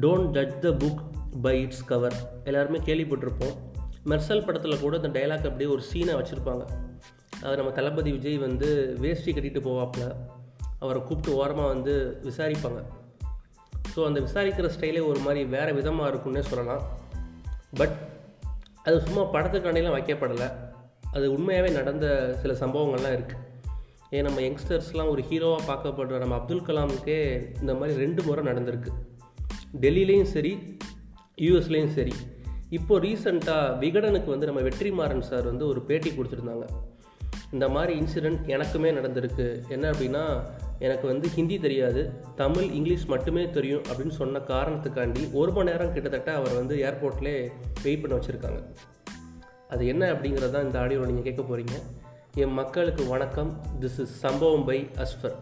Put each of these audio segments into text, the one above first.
Don't judge the book by its cover எல்லாருமே கேள்விப்பட்டிருப்போம். மெர்சல் படத்தில் கூட அந்த டைலாக் அப்படியே ஒரு சீனை வச்சுருப்பாங்க. அது நம்ம தளபதி விஜய் வந்து வேஷ்டி கட்டிட்டு போவாப்புல. அவரை கூப்பிட்டு ஓரமாக வந்து விசாரிப்பாங்க. ஸோ அந்த விசாரிக்கிற ஸ்டைலே ஒரு மாதிரி வேறு விதமாக இருக்கும்னே சொல்லலாம். பட் அது சும்மா படத்துக்காண்டிலாம் வைக்கப்படலை. அது உண்மையாகவே நடந்த சில சம்பவங்கள்லாம் இருக்குது ஏன் நம்ம யங்ஸ்டர்ஸ்லாம் ஒரு ஹீரோவாக பார்க்கப்படுற நம்ம அப்துல் கலாமுக்கே இந்த மாதிரி ரெண்டு முறை நடந்திருக்கு. டெல்லியிலையும் சரி யூஎஸ்லேயும் சரி. இப்போது ரீசண்டாக விகடனுக்கு வந்து நம்ம வெற்றிமாறன் சார் வந்து ஒரு பேட்டி கொடுத்துருந்தாங்க. இந்த மாதிரி இன்சிடெண்ட் எனக்குமே நடந்திருக்கு. என்ன அப்படின்னா எனக்கு வந்து ஹிந்தி தெரியாது தமிழ் இங்கிலீஷ் மட்டுமே தெரியும் அப்படின்னு சொன்ன காரணத்துக்காண்டி ஒரு மணி நேரம் கிட்டத்தட்ட அவர் வந்து ஏர்போர்ட்லேயே வெயிட் பண்ண வச்சுருக்காங்க. அது என்ன அப்படிங்கிறது தான் இந்த ஆடியோவில் நீங்கள் கேட்க போகிறீங்க என் மக்களுக்கு வணக்கம். திஸ் இஸ் சம்பவம் பை அஸ்ஃபர்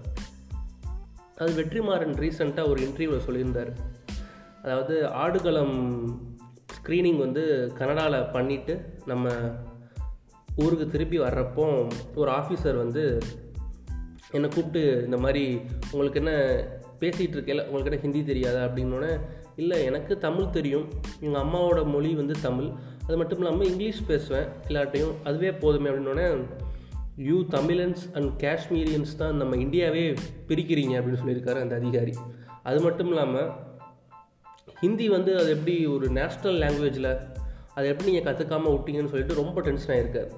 அது வெற்றிமாறன் ரீசெண்டாக ஒரு இன்டர்வியூவில் சொல்லியிருந்தார். அதாவது ஆடுகளம் ஸ்க்ரீனிங் வந்து கனடாவில் பண்ணிவிட்டு நம்ம ஊருக்கு திருப்பி வர்றப்போ ஒரு ஆஃபீஸர் வந்து என்னை கூப்பிட்டு இந்த மாதிரி உங்களுக்கு என்ன பேசிகிட்டு இருக்கல உங்களுக்கு என்ன ஹிந்தி தெரியாதா? அப்படின்னோடனே இல்லை எனக்கு தமிழ் தெரியும். எங்கள் அம்மாவோட மொழி வந்து தமிழ். அது மட்டும் இல்லாமல் இங்கிலீஷ் பேசுவேன் எல்லாட்டையும் அதுவே போதுமே அப்படின்னோடனே யூ தமிழன்ஸ் அண்ட் காஷ்மீரியன்ஸ் தான் நம்ம இந்தியாவே பிரிக்கிறீங்க அப்படின்னு சொல்லியிருக்காரு அந்த அதிகாரி. அது மட்டும் இல்லாமல் ஹிந்தி வந்து அது எப்படி ஒரு நேஷ்னல் லாங்குவேஜில் அதை எப்படி நீங்கள் கற்றுக்காமல் விட்டீங்கன்னு சொல்லிட்டு ரொம்ப டென்ஷன் ஆகிருக்காரு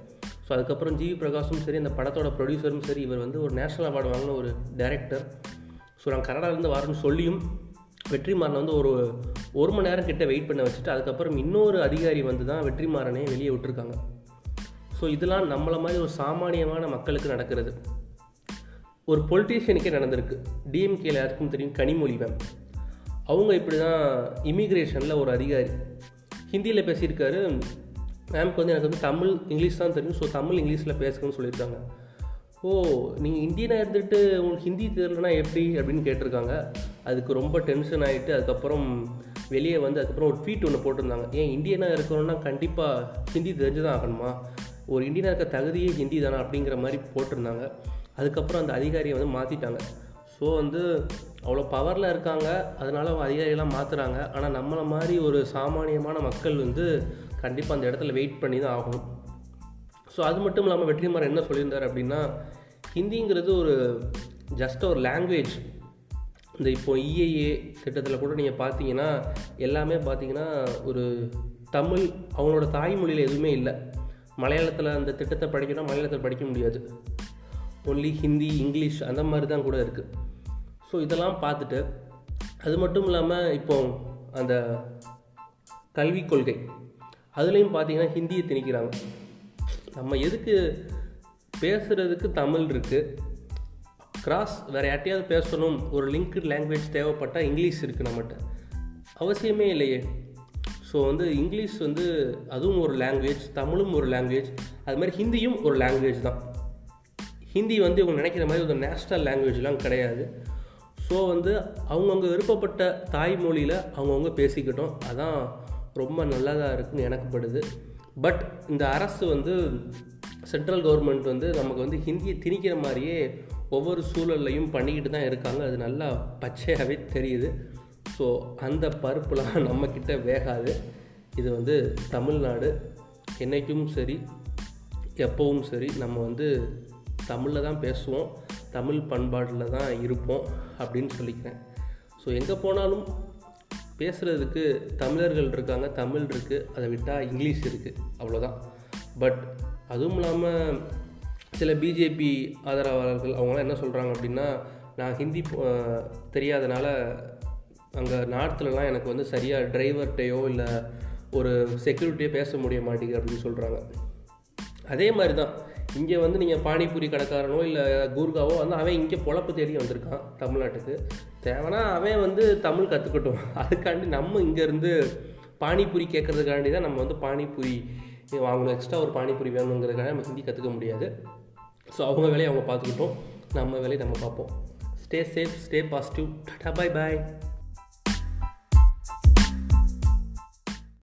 ஸோ அதுக்கப்புறம் ஜிவி பிரகாஷும் சரி அந்த படத்தோட ப்ரொடியூசரும் சரி இவர் வந்து ஒரு நேஷ்னல் அவார்டு வாங்கின ஒரு டேரக்டர் ஸோ நான் கனடாலேருந்து வரேன்னு சொல்லியும் வெற்றிமாறன் வந்து ஒரு ஒரு மணி நேரம் கிட்ட வெயிட் பண்ண வச்சுட்டு அதுக்கப்புறம் இன்னொரு அதிகாரி வந்து தான் வெற்றிமாறனே வெளியே விட்டுருக்காங்க. ஸோ இதெல்லாம் நம்மளை மாதிரி ஒரு சாமானியமான மக்களுக்கு நடக்கிறது. ஒரு பொலிட்டீஷியனுக்கே நடந்திருக்கு. டிஎம்கேல யாருக்கும் தெரியும்? கனிமொழி மேம் அவங்க இப்படி தான் இமிக்ரேஷனில் ஒரு அதிகாரி. ஹிந்தியில் பேசியிருக்காரு. மேம்க்கு வந்து எனக்கு வந்து தமிழ் இங்கிலீஷ் தான் தெரியும். ஸோ தமிழ் இங்கிலீஷில் பேசுங்கன்னு சொல்லியிருக்காங்க. ஓ நீங்கள் இந்தியனாக இருந்துட்டு உங்களுக்கு ஹிந்தி தெரியலனா எப்படி அப்படின்னு கேட்டிருக்காங்க. அதுக்கு ரொம்ப டென்ஷன் ஆகிட்டு அதுக்கப்புறம் வெளியே வந்து அதுக்கப்புறம் ஒரு ட்வீட் ஒன்று போட்டிருந்தாங்க. ஏன் இந்தியனாக இருக்கிறோன்னா கண்டிப்பாக ஹிந்தி தெரிஞ்சு தான் ஆகணுமா? ஒரு இந்தியனாக இருக்க தகுதியே ஹிந்தி தானே அப்படிங்கிற மாதிரி போட்டிருந்தாங்க. அதுக்கப்புறம் அந்த அதிகாரியை வந்து மாற்றிட்டாங்க ஸோ வந்து அவ்வளோ பவரில் இருக்காங்க. அதனால் அவங்க அதிகாரிகளாக மாற்றுறாங்க ஆனால் நம்மளை மாதிரி ஒரு சாமானியமான மக்கள் வந்து கண்டிப்பாக அந்த இடத்துல வெயிட் பண்ணி தான் ஆகணும். ஸோ அது மட்டும் இல்லாமல் வெற்றிமாறன் என்ன சொல்லியிருந்தார் அப்படின்னா ஹிந்திங்கிறது ஒரு ஜஸ்ட் ஒரு லாங்குவேஜ் இந்த இப்போ இஏஏ திட்டத்தில் கூட நீங்கள் பார்த்தீங்கன்னா எல்லாமே பார்த்தீங்கன்னா ஒரு தமிழ் அவங்களோட தாய்மொழியில் எதுவுமே இல்லை. மலையாளத்தில் அந்த திட்டத்தை படிக்கணும் மலையாளத்தில் படிக்க முடியாது. ஒன்லி ஹிந்தி இங்கிலீஷ் அந்த மாதிரி தான் கூட இருக்குது ஸோ இதெல்லாம் பார்த்துட்டு அது மட்டும் இல்லாமல் இப்போ அந்த கல்விக் கொள்கை அதுலேயும் பார்த்தீங்கன்னா ஹிந்தியை திணிக்கிறாங்க. நம்ம எதுக்கு பேசுகிறதுக்கு தமிழ் இருக்குது கிராஸ் வேறு யார்ட்டையாவது பேசணும் ஒரு லிங்க்டு லாங்குவேஜ் தேவைப்பட்டால் இங்கிலீஷ் இருக்குது நம்மகிட்ட. அவசியமே இல்லையே. ஸோ வந்து இங்கிலீஷ் வந்து அதுவும் ஒரு லாங்குவேஜ் தமிழும் ஒரு லாங்குவேஜ் அது மாதிரி ஹிந்தியும் ஒரு லாங்குவேஜ் தான். ஹிந்தி வந்து இவங்க நினைக்கிற மாதிரி ஒரு நேஷ்னல் லாங்குவேஜ்லாம் கிடையாது. ஸோ வந்து அவங்கவுங்க விருப்பப்பட்ட தாய்மொழியில் அவங்கவுங்க பேசிக்கிட்டோம். அதான் ரொம்ப நல்லதாக இருக்குன்னு எனக்கு படுது. பட் இந்த அரசு வந்து சென்ட்ரல் கவர்மெண்ட் வந்து நமக்கு வந்து ஹிந்தியை திணிக்கிற மாதிரியே ஒவ்வொரு சூழல்லையும் பண்ணிக்கிட்டு தான் இருக்காங்க. அது நல்லா பச்சையாகவே தெரியுது. ஸோ அந்த பருப்புலாம் நம்மக்கிட்ட வேகாது. இது வந்து தமிழ்நாடு. என்றைக்கும் சரி எப்போவும் சரி நம்ம வந்து தமிழில் தான் பேசுவோம் தமிழ் பண்பாட்டில் தான் இருப்போம் அப்படின்னு சொல்லிக்கிறேன். ஸோ எங்கே போனாலும் பேசுகிறதுக்கு தமிழர்கள் இருக்காங்க தமிழ் இருக்குது அதை விட்டால் இங்கிலீஷ் இருக்குது அவ்வளோதான் பட் அதுவும் இல்லாமல் சில பிஜேபி ஆதரவாளர்கள் அவங்களாம் என்ன சொல்கிறாங்க அப்படின்னா நான் ஹிந்தி தெரியாதனால அங்கே நார்த்துலலாம் எனக்கு வந்து சரியாக டிரைவர்கிட்டையோ இல்லை ஒரு செக்யூரிட்டியோ பேச முடிய மாட்டேங்குது அப்படின்னு சொல்கிறாங்க அதே மாதிரி தான் இங்கே வந்து நீங்கள் பானிபூரி கடைக்காரனோ இல்லை கூர்காவோ வந்து அவன் இங்கே பொழப்பு தேடி வந்திருக்கான் தமிழ்நாட்டுக்கு. தேவைன்னா அவன் வந்து தமிழ் கற்றுக்கட்டும் அதுக்காண்டி நம்ம இங்கேருந்து பானிபூரி கேட்குறதுக்காண்டி தான் நம்ம வந்து பானிபூரி வாங்கணும். எக்ஸ்ட்ரா ஒரு பானிபூரி வேணுங்கிறதுக்காக நம்ம ஹிந்தி கற்றுக்க முடியாது. ஸோ அவங்க வேலையை அவங்க பார்த்துக்கிட்டோம். நம்ம வேலையை நம்ம பார்ப்போம். Stay safe stay positive tata bye பாய்